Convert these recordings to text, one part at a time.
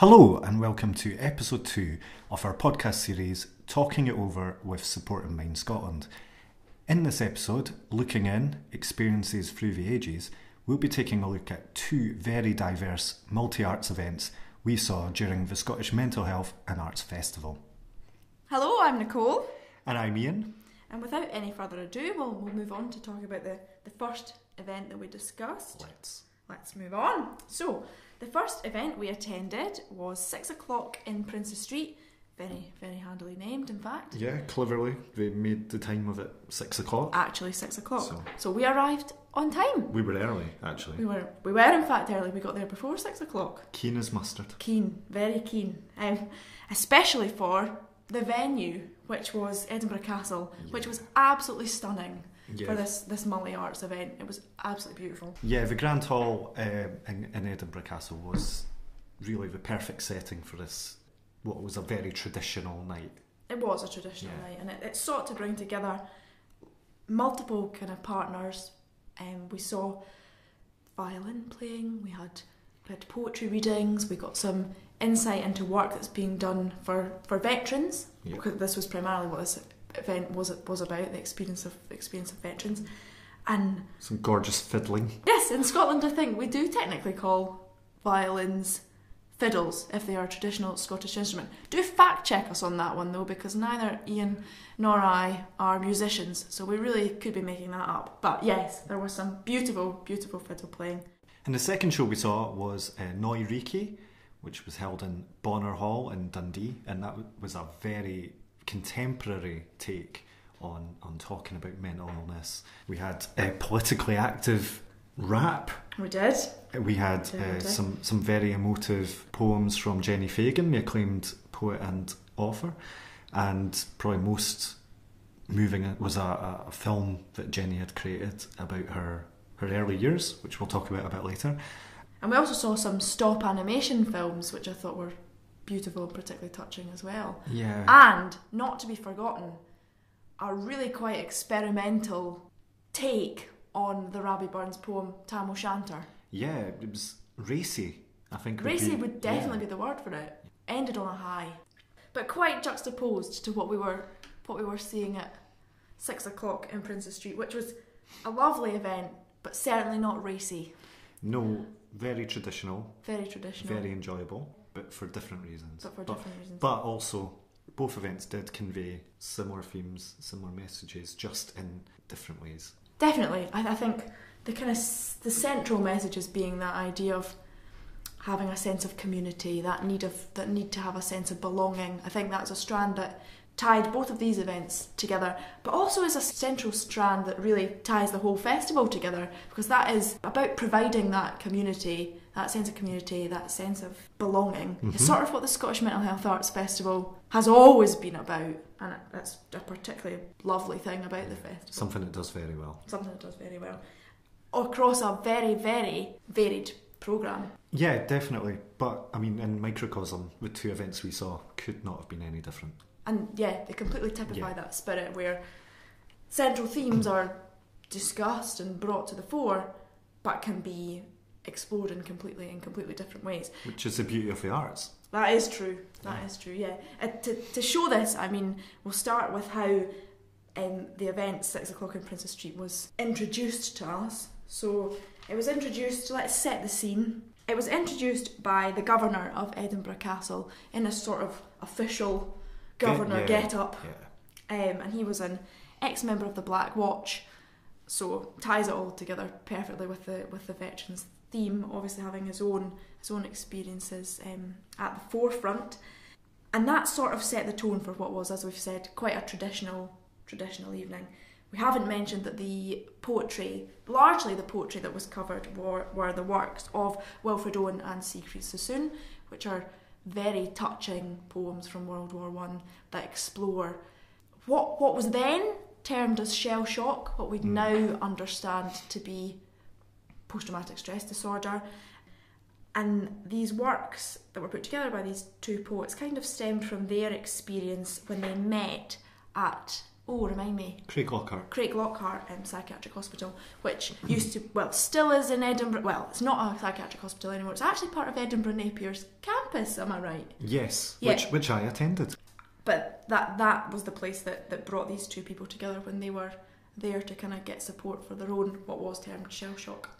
Hello, and welcome to episode two of our podcast series, Talking It Over with Support in Mind Scotland. In this episode, looking in experiences through the ages, we'll be taking a look at two very diverse multi arts events we saw during the Scottish Mental Health and Arts Festival. Hello, I'm Nicole. And I'm Ian. And without any further ado, we'll, we'll move on to talk about the, the first event that we discussed. Let's. Let's move on. So, the first event we attended was six o'clock in Princes Street. Very, very handily named, in fact. Yeah, cleverly, they made the time of it six o'clock. Actually, six o'clock. So- So, we arrived on time. We were early, actually. We were, we were in fact early. We got there before six o'clock. Keen as mustard. Keen, very keen, um, especially for the venue, which was Edinburgh Castle, which was absolutely stunning Yeah. for this this multi arts event. It was absolutely beautiful. Yeah, the Grand Hall um, in, in Edinburgh Castle was really the perfect setting for this, what was a very traditional night. It was a traditional Yeah. night, and it, it sought to bring together multiple kind of partners. Um, we saw violin playing, we had we had poetry readings, we got some insight into work that's being done for, for veterans. Yeah. Because this was primarily what this event was was about the experience of experience of veterans, and Some gorgeous fiddling. Yes, in Scotland, I think we do technically call violins fiddles if they are a traditional Scottish instrument. Do fact check us on that one though, because neither Ian nor I are musicians, so we really could be making that up. But yes, there was some beautiful, beautiful fiddle playing. And the second show we saw was uh, Neu! Reekie!, which was held in Bonar Hall in Dundee, and that was a very contemporary take on, on talking about mental illness. We had uh, politically active rap. We did. We had Did, uh, did. some, some very emotive poems from Jenni Fagan, the acclaimed poet and author, and probably most moving was a, a film that Jenni had created about her, her early years, which we'll talk about a bit later. And we also saw some stop animation films, which I thought were beautiful and particularly touching as well. Yeah. And not to be forgotten, a really quite experimental take on the Robbie Burns poem Tam O'Shanter. yeah, it was racy, I think. Racy be- would definitely yeah. be the word for it. Ended on a high, but quite juxtaposed to what we were what we were seeing at six o'clock in Princes Street, which was a lovely event, but certainly not racy. No, very traditional, Very traditional, very enjoyable, but for different reasons. but for different reasons. But also, both events did convey similar themes, similar messages, just in different ways. Definitely, I, I think the kind of s- the central message is being that idea of having a sense of community, that need of that need to have a sense of belonging. I think that's a strand that tied both of these events together, but also is a central strand that really ties the whole festival together because that is about providing that community, that sense of community, that sense of belonging. It's Mhm. sort of what the Scottish Mental Health Arts Festival has always been about, and that's a particularly lovely thing about the festival Something it does very well. something that does very well across a very very varied program Yeah, definitely. But I mean, in microcosm, the two events we saw could not have been any different. And yeah they completely typify Yeah. that spirit where central themes are discussed and brought to the fore but can be explored in completely in completely different ways. Which is the beauty of the arts. that is true. That is true yeah. Uh, to, to show this i mean we'll start with how um, the event six o'clock in princes street was introduced to us. So it was introduced let's set the scene. It was introduced by the governor of edinburgh castle in a sort of official governor Yeah. get up Yeah. um, and he was an ex-member of the Black Watch, so ties it all together perfectly with the with the veterans theme. Obviously, having his own his own experiences um, at the forefront, and that sort of set the tone for what was, as we've said, quite a traditional traditional evening. We haven't mentioned that the poetry, largely the poetry that was covered, were, were the works of Wilfred Owen and Siegfried Sassoon, which are very touching poems from World War One that explore what what was then termed as shell shock, what we Mm. now understand to be post traumatic stress disorder. And these works that were put together by these two poets kind of stemmed from their experience when they met at oh remind me Craiglockhart. Craig Lockhart um, Psychiatric Hospital, which used to, well, still is in Edinburgh. Well, it's not a psychiatric hospital anymore. It's actually part of Edinburgh Napier's campus am I right? Yes, Yeah. which which I attended. But that that was the place that, that brought these two people together when they were there to kind of get support for their own what was termed shell shock.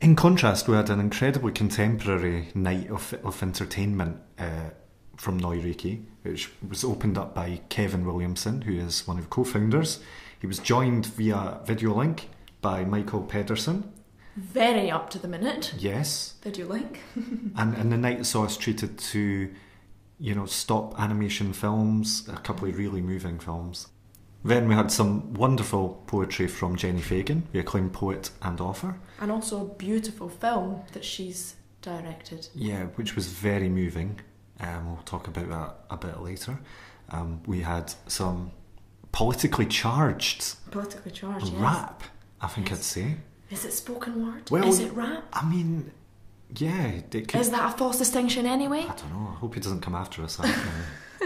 In contrast, we had an incredibly contemporary night of, of entertainment uh, from Neu! Reekie!, which was opened up by Kevin Williamson, who is one of the co-founders. He was joined via video link by Michael Pedersen. Very up to the minute. Yes, Video link. and and the night saw us treated to, you know, stop animation films, a couple of really moving films. Then we had some wonderful poetry from Jenni Fagan, the acclaimed poet and author. And also a beautiful film that she's directed. Yeah, which was very moving. Um, we'll talk about that a bit later. Um, we had some politically charged Politically charged, yes. rap, I think Yes. I'd say. Is it spoken word? Well, Is it rap? I mean, yeah, could. Is that a false distinction anyway? I don't know. I hope he doesn't come after us. uh,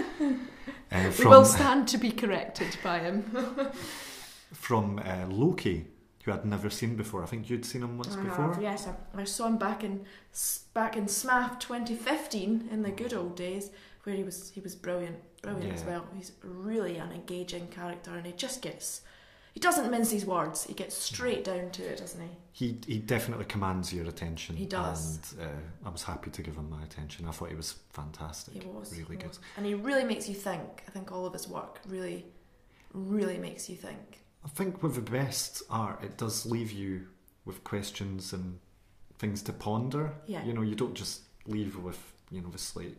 uh, We will stand to be corrected by him. from uh, Loki, who I'd never seen before. I think you'd seen him once I before. have, yes, I, I saw him back in back in SMAF 2015 in the good old days, where he was he was brilliant, brilliant as well. He's really an engaging character, and he just gets he doesn't mince his words. He gets straight down to it, doesn't he? He he definitely commands your attention. He does. and uh, I was happy to give him my attention. I thought he was fantastic. He was really he good. was. and he really makes you think. I think all of his work really, really makes you think. I think with the best art, it does leave you with questions and things to ponder. Yeah. You know, you don't just leave with you know the slate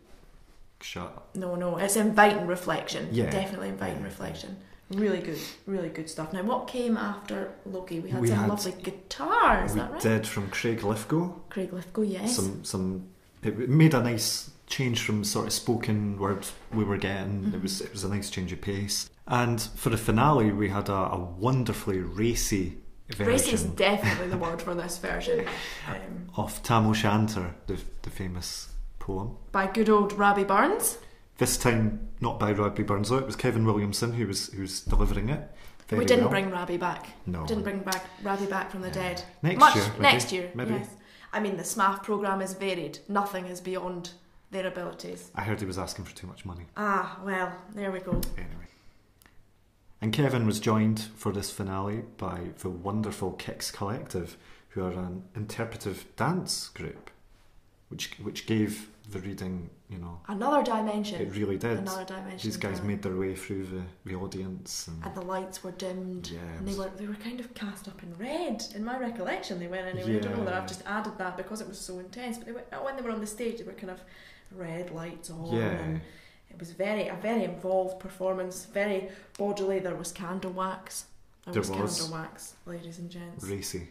shut. No, no, it's inviting reflection. Yeah. definitely inviting Yeah. reflection. Really good, really good stuff. Now, what came after Loki? We had We some had- lovely guitars. Is we that right? did from Craig Lithgow. Craig Lithgow, yes. Some some it made a nice change from sort of spoken word we were getting. Mhm. It was it was a nice change of pace. And for the finale, we had a, a wonderfully racy version. Racy is definitely the word for this version. Um, of Tam O'Shanter, the the famous poem. by good old Robbie Burns. This time, not by Robbie Burns, though. It was Kevin Williamson who was who was delivering it. Very we didn't well. bring Robbie back. no Didn't bring back Robbie back from the Yeah. dead. next Much year. maybe. next year, maybe. yes. I mean, the SMAF program is varied. Nothing is beyond their abilities. I heard he was asking for too much money. Ah, well, there we go. Anyway. And Kevin was joined for this finale by the wonderful Kicks Collective, who are an interpretive dance group, which which gave the reading, you know, Another dimension. it really did. Another dimension. These guys yeah. made their way through the, the audience, and, and the lights were dimmed. yeah, And they were they were kind of cast up in red. In my recollection, they were anyway. I don't know that I've just added that because it was so intense. But they were, when they were on the stage, they were kind of red lights on. yeah, And it was very a very involved performance. Very bodily. There was candle wax. There, There was, was. candle wax, ladies and gents. racy.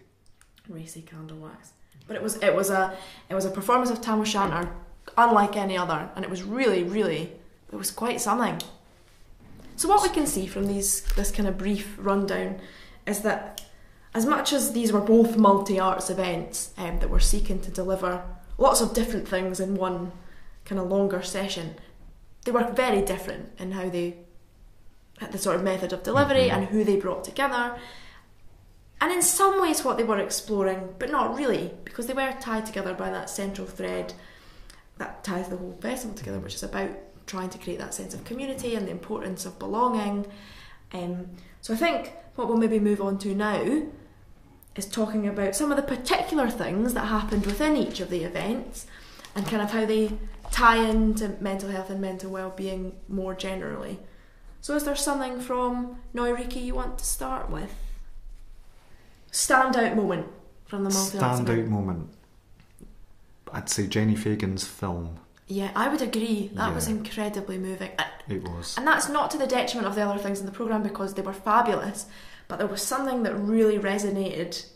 Racy candle wax. But it was it was a it was a performance of Tam O'Shanter unlike any other, and it was really really it was quite something. So what we can see from these this kind of brief rundown is that as much as these were both multi arts events um, that were seeking to deliver lots of different things in one kind of longer session, they were very different in how they had the sort of method of delivery Mhm. and who they brought together. And in some ways, what they were exploring, but not really, because they were tied together by that central thread that ties the whole festival together, which is about trying to create that sense of community and the importance of belonging. Um, so I think what we'll maybe move on to now is talking about some of the particular things that happened within each of the events and kind of how they tie into mental health and mental well-being more generally. So is there something from Neu! Reekie! you want to start with? Standout moment from the multi Standout moment. I'd say Jenni Fagan's film. Yeah, I would agree. That was incredibly moving. It was. And that's not to the detriment of the other things in the programme because they were fabulous, but there was something that really resonated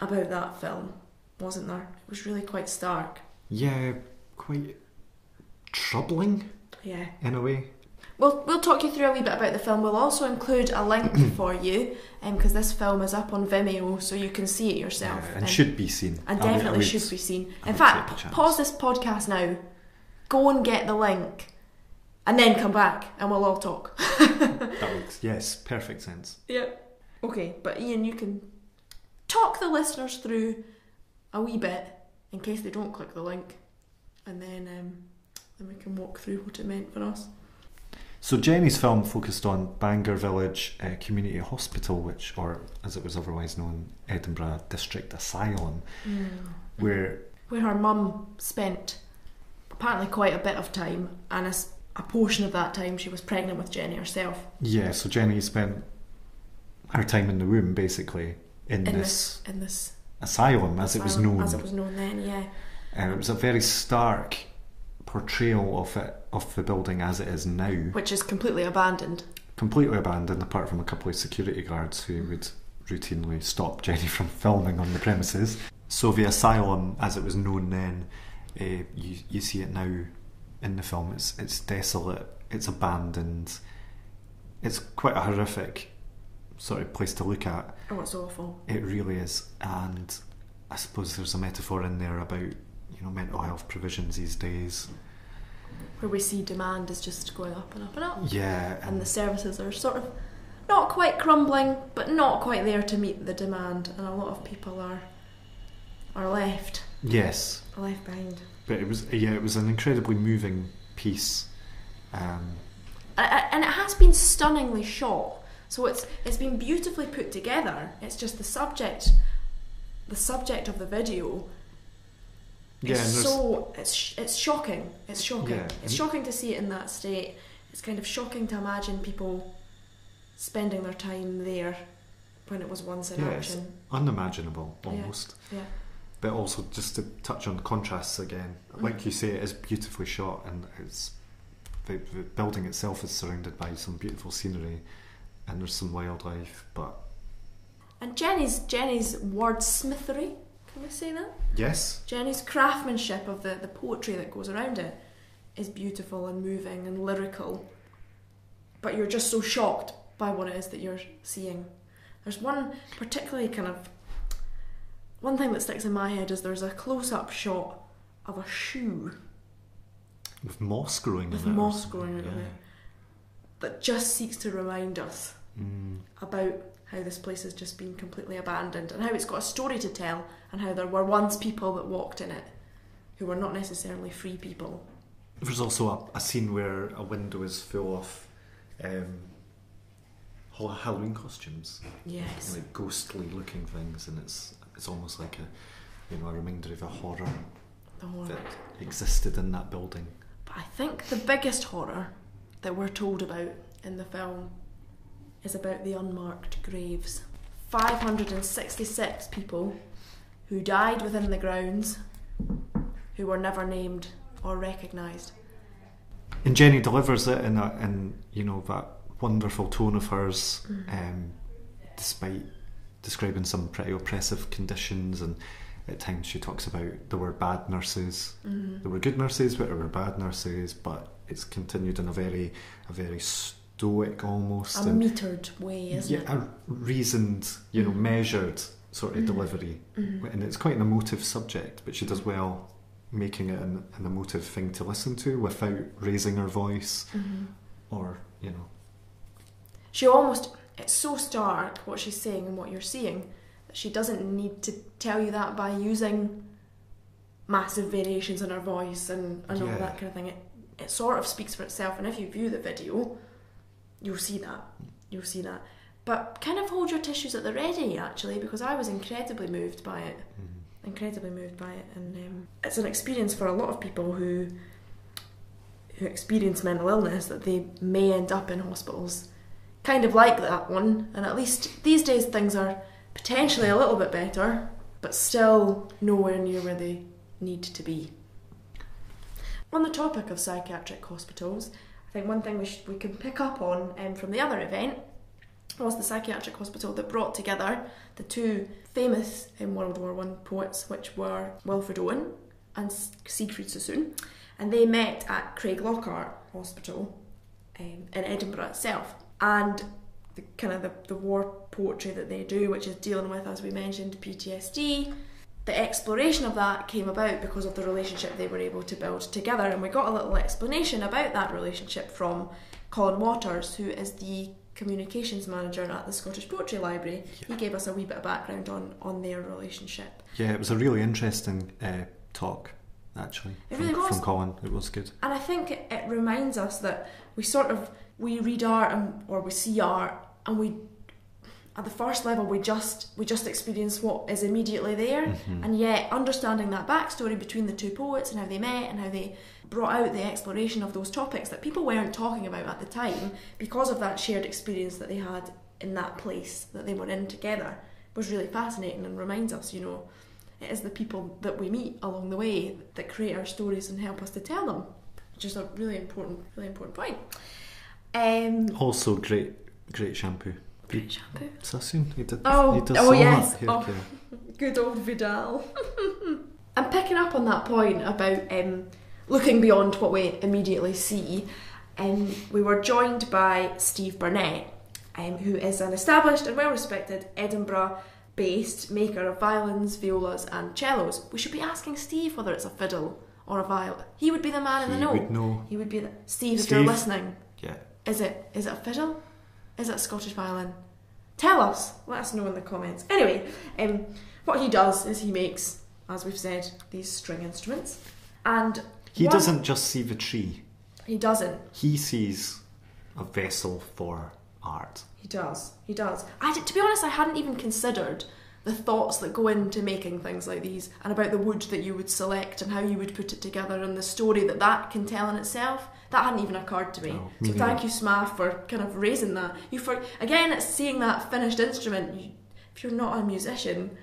about that film, wasn't there? It was really quite stark. Yeah, quite troubling Yeah. in a way. We'll, we'll talk you through a wee bit about the film. We'll also include a link for you um, because this film is up on Vimeo so you can see it yourself. Yeah, and um, should be seen. and I definitely would- should be seen. I In fact, pause this podcast now, go and get the link, and then come back and we'll all talk. That makes yes, perfect sense. Yep. Okay, but Ian, you can talk the listeners through a wee bit in case they don't click the link, and then um, then we can walk through what it meant for us. So Jenni's film focused on Bangour Village uh, Community Hospital, which, or as it was otherwise known, Edinburgh District Asylum, where Where her mum spent apparently quite a bit of time, and a portion of that time she was pregnant with Jenni herself. yeah, so Jenni spent her time in the womb basically in, In this, this, in this asylum, as it was known, as it was known then, yeah. And it was a very stark portrayal of it of the building as it is now. Which is completely abandoned. completely abandoned apart from a couple of security guards who would routinely stop Jenni from filming on the premises. So the asylum, as it was known then, uh, you you see it now in the film. It's it's desolate. It's abandoned. It's quite a horrific sort of place to look at. Oh, it's awful. It really is, and I suppose there's a metaphor in there about you know mental health provisions these days. Where we see demand is just going up and up and up. Yeah, and the services are sort of not quite crumbling, but not quite there to meet the demand, and a lot of people are are left yes, left behind. but it was yeah, it was an incredibly moving piece. Um, And it has been stunningly shot, so it's it's been beautifully put together. It's just the subject, the subject of the video. Yeah, there's- so it's sh- it's shocking. It's shocking. Yeah, It's shocking to see it in that state. It's kind of shocking to imagine people spending their time there when it was once in Yeah, it's- action. unimaginable almost. Yeah. But also just to touch on contrasts again, like Mm. you say, it is beautifully shot and it's the, the building itself is surrounded by some beautiful scenery and there's some wildlife. But And Jenni's Jenni's wordsmithery, can we say that? yes, Jenni's craftsmanship of the, the poetry that goes around it is beautiful and moving and lyrical. But you're just so shocked by what it is that you're seeing. There's one particularly kind of one thing that sticks in my head is there's a close up shot of a shoe with moss growing with in moss growing out of yeah. it that just seeks to remind us Mm, about how this place has just been completely abandoned and how it's got a story to tell and how there were once people that walked in it who were not necessarily free people. There's also a, a scene where a window is full of um, Halloween costumes. Yes. like ghostly looking things, and it's it's almost like a you know a reminder of a horror horror. that existed in that building. But I think the biggest horror that we're told about in the film is about the unmarked graves. 566 people who died within the grounds who were never named or recognised. And Jenni delivers it in a, in you know that wonderful tone of hers, um, despite describing some pretty oppressive conditions and. At times, she talks about there were bad nurses. Mm-hmm. There were good nurses, but there were bad nurses. But it's continued in a very, a very stoic almost. A metered way, isn't yeah, it? a reasoned, you know, Mhm. measured sort of Mhm. delivery, Mhm. and it's quite an emotive subject, but she does well making it an, an emotive thing to listen to without raising her voice Mhm. or you know. She almost, it's so stark what she's saying and what you're seeing that she doesn't need to tell you that by using massive variations in her voice and, and all that kind of thing. It, it sort of speaks for itself, and if you view the video, you'll see that. You'll see that. But kind of hold your tissues at the ready, actually, because I was incredibly moved by it. Incredibly moved by it, and um, it's an experience for a lot of people who who experience mental illness that they may end up in hospitals kind of like that one. And at least these days things are potentially a little bit better, but still nowhere near where they need to be. On the topic of psychiatric hospitals, I think one thing we, sh- we can pick up on um, from the other event was the psychiatric hospital that brought together the two famous um, World War One poets, which were Wilfred Owen and Siegfried Sassoon, and they met at Craiglockhart Hospital um, in Edinburgh itself. And the kind of the, the war poetry that they do, which is dealing with, as we mentioned, PTSD. The exploration of that came about because of the relationship they were able to build together, and we got a little explanation about that relationship from Colin Waters, who is the communications manager at the Scottish Poetry Library. He gave us a wee bit of background on, on their relationship. Yeah, it was a really interesting uh, talk. actually. It from, really was. from Colin. It was good. And I think it, it reminds us that we sort of we read art and, or we see art and we at the first level we just we just experience what is immediately there Mhm. and yet understanding that backstory between the two poets and how they met and how they brought out the exploration of those topics that people weren't talking about at the time because of that shared experience that they had in that place that they were in together was really fascinating and reminds us you know it is the people that we meet along the way that create our stories and help us to tell them which is a really important really important point um Also, great, great shampoo. Great shampoo Sassoon, he did. Oh, he does oh, yes. Oh. Good old Vidal. I'm picking up on that point about um, looking beyond what we immediately see. Um, we were joined by Steve Burnett, um, who is an established and well respected Edinburgh based maker of violins, violas, and cellos. We should be asking Steve whether it's a fiddle or a violin. He would be the man in the know. He would know. He would be the Steve, if you're Steve? listening. Yeah. Is it is it a fiddle? Is it a Scottish violin? Tell us. Let us know in the comments. Anyway, um, what he does is he makes, as we've said, these string instruments, and He one- doesn't just see the tree. He doesn't. He sees a vessel for art. He does. He does. I to be honest, I hadn't even considered the thoughts that go into making things like these, and about the wood that you would select and how you would put it together, and the story that that can tell in itself. That hadn't even occurred to me. So thank you, Smaff, for kind of raising that. You for again, it's seeing that finished instrument. You, if you're not a musician,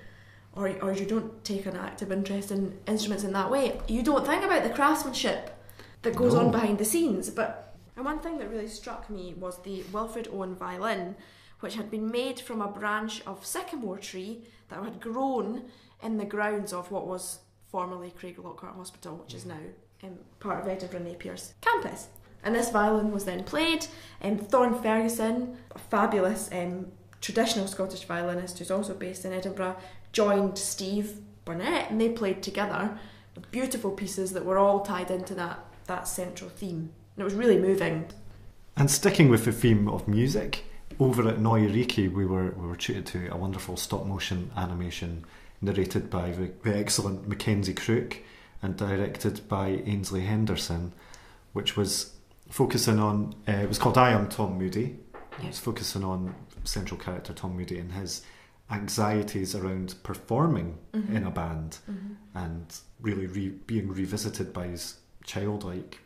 or or you don't take an active interest in instruments in that way, you don't think about the craftsmanship that goes No. on behind the scenes. But and one thing that really struck me was the Wilfred Owen violin, which had been made from a branch of sycamore tree that had grown in the grounds of what was formerly Craiglockhart Hospital, which is now um, part of Edinburgh Napier's campus. And this violin was then played. Um, Thoren Ferguson, a fabulous um, traditional Scottish violinist who's also based in Edinburgh, joined Steve Burnett and they played together beautiful pieces that were all tied into that, that central theme. And it was really moving. And sticking with the theme of music, over at Neu! Reekie! we were we were treated to a wonderful stop motion animation narrated by the, the excellent Mackenzie Crook and directed by Ainslie Henderson, which was focusing on uh, it was called I Am Tom Moody. It was focusing on central character Tom Moody and his anxieties around performing Mhm. in a band Mhm. and really re- being revisited by his childlike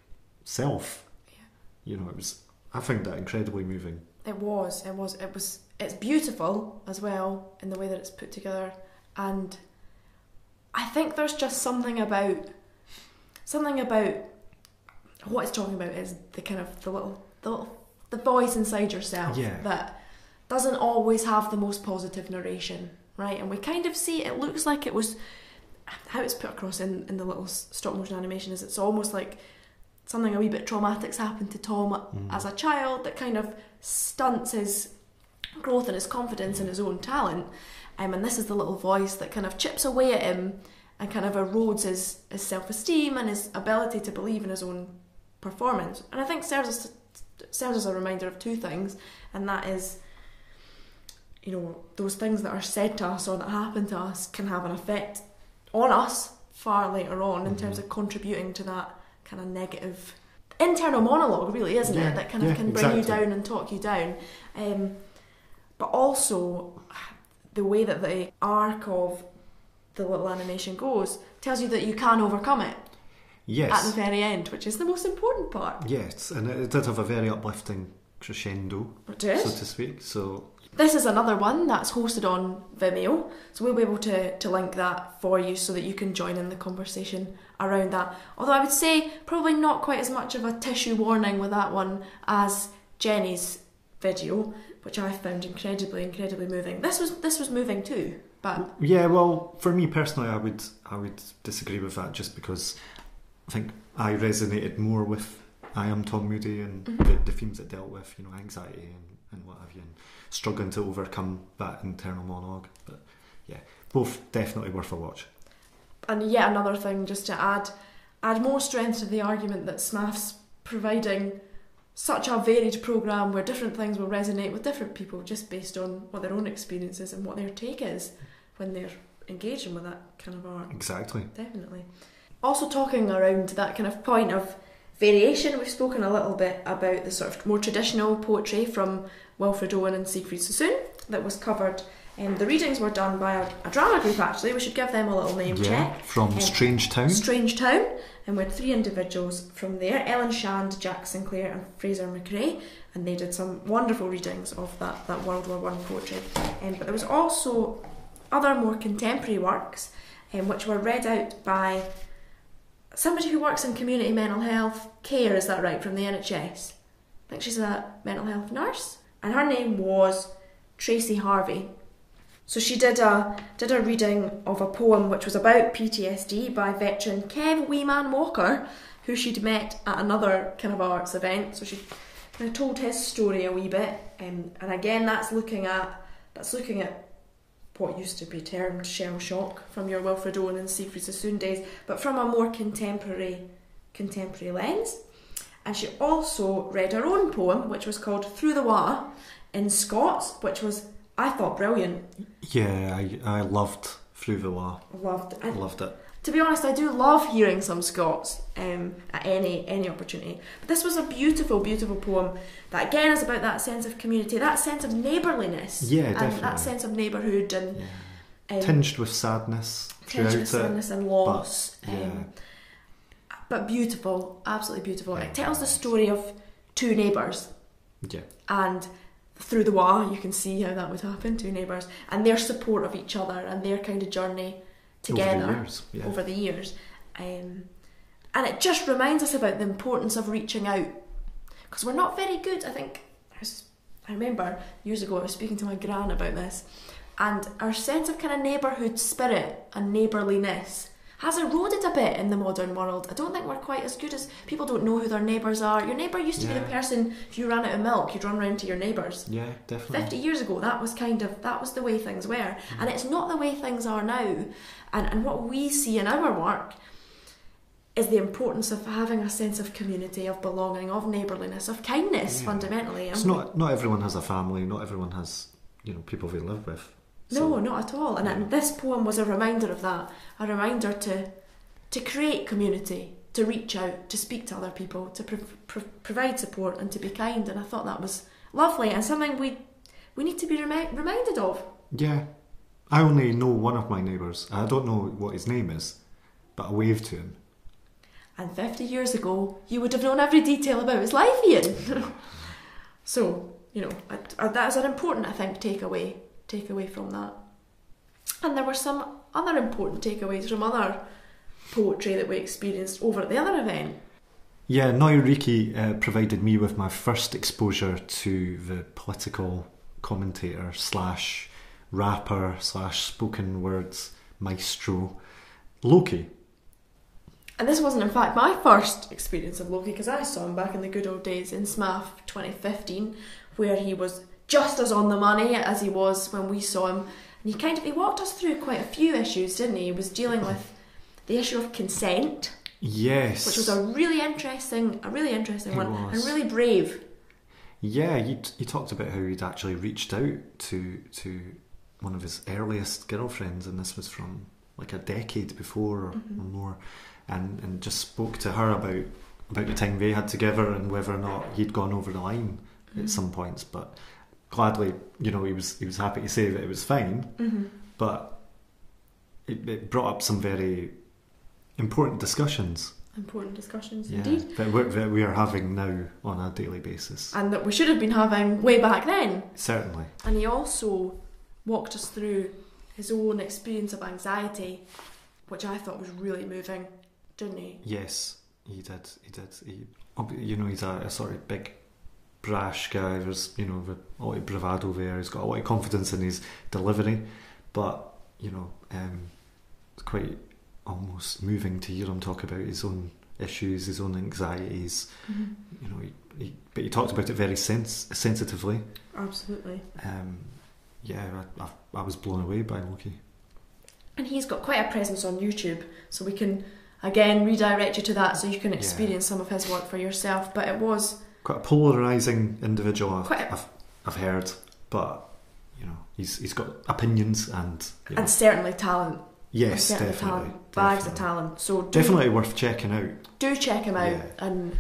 self. Yeah. You know, it was. I found that incredibly moving. It was, it was, it was, it's beautiful as well in the way that it's put together. And I think there's just something about, something about what it's talking about is the kind of the little, the little, the voice inside yourself Yeah. that doesn't always have the most positive narration, right? And we kind of see it looks like it was, how it's put across in, in the little stop motion animation is it's almost like something a wee bit traumatic's happened to Tom Mm. as a child that kind of stunts his growth and his confidence in his own talent. Um, and this is the little voice that kind of chips away at him and kind of erodes his, his self esteem and his ability to believe in his own performance. And I think serves as, serves as a reminder of two things, and that is, you know, those things that are said to us or that happen to us can have an effect on us far later on in terms Mhm. of contributing to that kind of negative internal monologue, really, isn't Yeah, it? That kind of yeah, can bring you down and talk you down. Um, but also, the way that the arc of the little animation goes tells you that you can overcome it Yes. at the very end, which is the most important part. yes, and it, did have a very uplifting crescendo, It so to speak. So This is another one that's hosted on Vimeo, so we'll be able to, to link that for you so that you can join in the conversation around that. Although I would say probably not quite as much of a tissue warning with that one as Jenni's video, which I found incredibly, incredibly moving. This was this was moving too, but yeah, well, for me personally, I would I would disagree with that just because I think I resonated more with I Am Tom Moody and Mhm. the, the themes it dealt with, you know, anxiety and, and what have you, and struggling to overcome that internal monologue. But yeah, both definitely worth a watch. and yet another thing just to add add more strength to the argument that Smaff's providing such a varied program where different things will resonate with different people just based on what their own experiences and what their take is when they're engaging with that kind of art. Exactly. Definitely. also talking around that kind of point of variation, we've spoken a little bit about the sort of more traditional poetry from Wilfred Owen and Siegfried Sassoon that was covered. Um, the readings were done by a, a drama group actually. We should give them a little name yeah, check. from Um, Strange Town. Strange Town, and we had three individuals from there Ellen Shand, Jack Sinclair, and Fraser McRae, and they did some wonderful readings of that, that World War One poetry. Um, but there was also other more contemporary works um, which were read out by somebody who works in community mental health care, is that right, from the NHS? I think she's a mental health nurse, and her name was Tracy Harvey. So she did a did a reading of a poem which was about PTSD by veteran Kev Weeman Walker, who she'd met at another kind of arts event. So she kind of told his story a wee bit, um, and again that's looking at that's looking at what used to be termed shell shock from your Wilfred Owen and Siegfried Sassoon days, but from a more contemporary contemporary lens. And she also read her own poem, which was called Through the Wa in Scots, which was I thought brilliant. Yeah, I, I loved Through the Law. Loved. I And loved it. To be honest, I do love hearing some Scots um, at any any opportunity. But this was a beautiful, beautiful poem that again is about that sense of community, that sense of neighbourliness, Yeah, and definitely. that sense of neighbourhood and Yeah. um, Tinged with sadness tinged throughout with it. sadness and loss. yeah. um, but beautiful, absolutely beautiful. Yeah. It tells the story of two neighbours Yeah. and through the wa you can see how that would happen two neighbours and their support of each other and their kind of journey together Over the years. Yeah. over the years. Um, and it just reminds us about the importance of reaching out because we're not very good. I think I, was, I remember years ago I was speaking to my gran about this, and our sense of kind of neighbourhood spirit and neighbourliness has eroded a bit in the modern world. I don't think we're quite as good as people don't know who their neighbours are. Your neighbour used to be the person if you ran out of milk, you'd run round to your neighbours. yeah, definitely. 50 years ago that was kind of that was the way things were mm. and it's not the way things are now and and what we see in our work is the importance of having a sense of community of belonging of neighbourliness of kindness Yeah. fundamentally It's not not everyone has a family. Not everyone has you know people they live with. No not at all and, this poem was a reminder of that a reminder to to create community to reach out to speak to other people to pro- pro- provide support and to be kind and I thought that was lovely and something we we need to be remi- reminded of yeah, I only know one of my neighbours. I don't know what his name is, but I waved to him. And 50 years ago, you would have known every detail about his life, Ian. so, you know, I, I, that is an important, I think, takeaway, takeaway from that. And there were some other important takeaways from other poetry that we experienced over at the other event. Yeah, Neu! Reekie! uh, provided me with my first exposure to the political commentator slash rapper slash spoken words maestro Loki. And this wasn't, in fact, my first experience of Loki because I saw him back in the good old days in SMAF 2015, where he was just as on the money as he was when we saw him. And he kind of he walked us through quite a few issues, didn't he? He was dealing with the issue of consent, Yes, which was a really interesting, a really interesting It one, was. and really brave. Yeah, he, he talked about how he'd actually reached out to to one of his earliest girlfriends, and this was from like a decade before or, Mhm. or more, and and just spoke to her about about the time they had together and whether or not he'd gone over the line Mhm. at some points. But gladly, you know, he was he was happy to say that it was fine, Mhm. but it, it brought up some very important discussions. Important discussions Yeah, indeed, that, we're, that we are having now on a daily basis. and that we should have been having way back then. Certainly. And he also walked us through his own experience of anxiety, which I thought was really moving, didn't he? Yes, he did. He did. He, you know, he's a, a sort of big, brash guy. There's, you know, a lot of bravado there. He's got a lot of confidence in his delivery, but you know, um, it's quite almost moving to hear him talk about his own issues, his own anxieties. You know, he, he, but he talked about it very sens- sensitively. Absolutely. Um, yeah, I, I, I was blown away by Loki. And he's got quite a presence on YouTube, so we can again redirect you to that so you can Yeah. experience some of his work for yourself. But it was Quite a polarizing individual. I've, Quite a- I've, I've heard, but you know, he's he's got opinions and you know, and certainly talent. Yes, certainly definitely. talent, bags of talent. So do, Definitely worth checking out. do check him out Yeah. and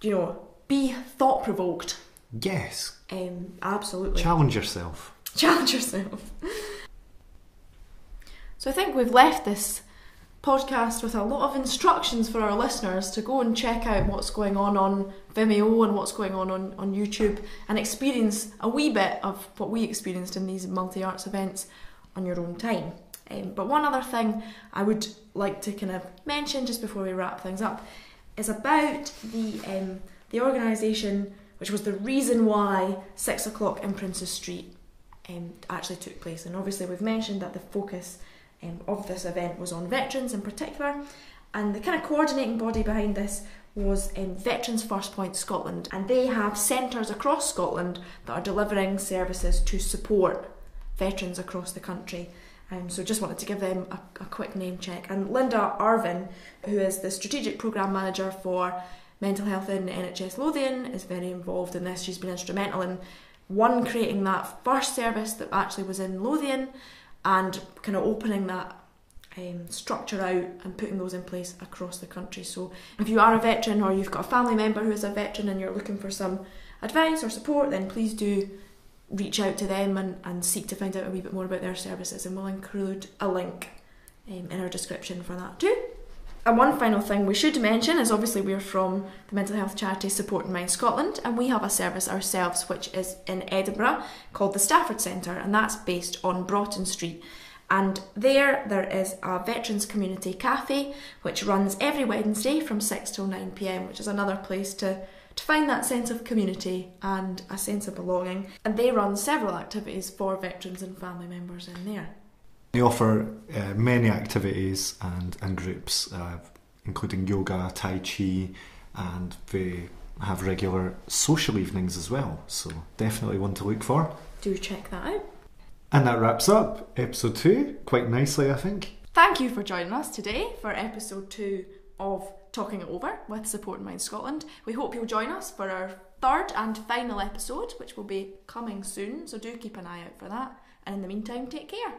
you know be thought provoked. Yes, Um, absolutely challenge yourself. challenge yourself. So I think we've left this podcast with a lot of instructions for our listeners to go and check out what's going on on Vimeo and what's going on on, on YouTube and experience a wee bit of what we experienced in these multi arts events on your own time. Um, but one other thing I would like to kind of mention just before we wrap things up is about the um, the organisation, which was the reason why six o'clock in Princes Street um, actually took place. And obviously, we've mentioned that the focus um, of this event was on veterans in particular, and the kind of coordinating body behind this was um, Veterans First Point Scotland, and they have centres across Scotland that are delivering services to support veterans across the country. Um, so just wanted to give them a, a quick name check. And Linda Irvine, who is the strategic programme manager for mental health in NHS Lothian, is very involved in this. She's been instrumental in one creating that first service that actually was in Lothian and kind of opening that um, structure out and putting those in place across the country. So if you are a veteran or you've got a family member who is a veteran and you're looking for some advice or support, then please do reach out to them and, and seek to find out a wee bit more about their services and we'll include a link um, in our description for that too. And one final thing we should mention is obviously we're from the mental health charity Support in Mind Scotland and we have a service ourselves which is in Edinburgh called the Stafford Centre and that's based on Broughton Street. And there, there is a Veterans Community Cafe which runs every Wednesday from 6 till 9 pm, which is another place to to find that sense of community and a sense of belonging. And they run several activities for veterans and family members in there. They offer uh, many activities and, and groups, uh, including yoga, Tai Chi, and they have regular social evenings as well. So definitely one to look for. Do check that out. And that wraps up episode two quite nicely, I think. Thank you for joining us today for episode two of Talking It Over with Support in Mind Scotland. We hope you'll join us for our third and final episode, which will be coming soon, so do keep an eye out for that. And in the meantime, take care.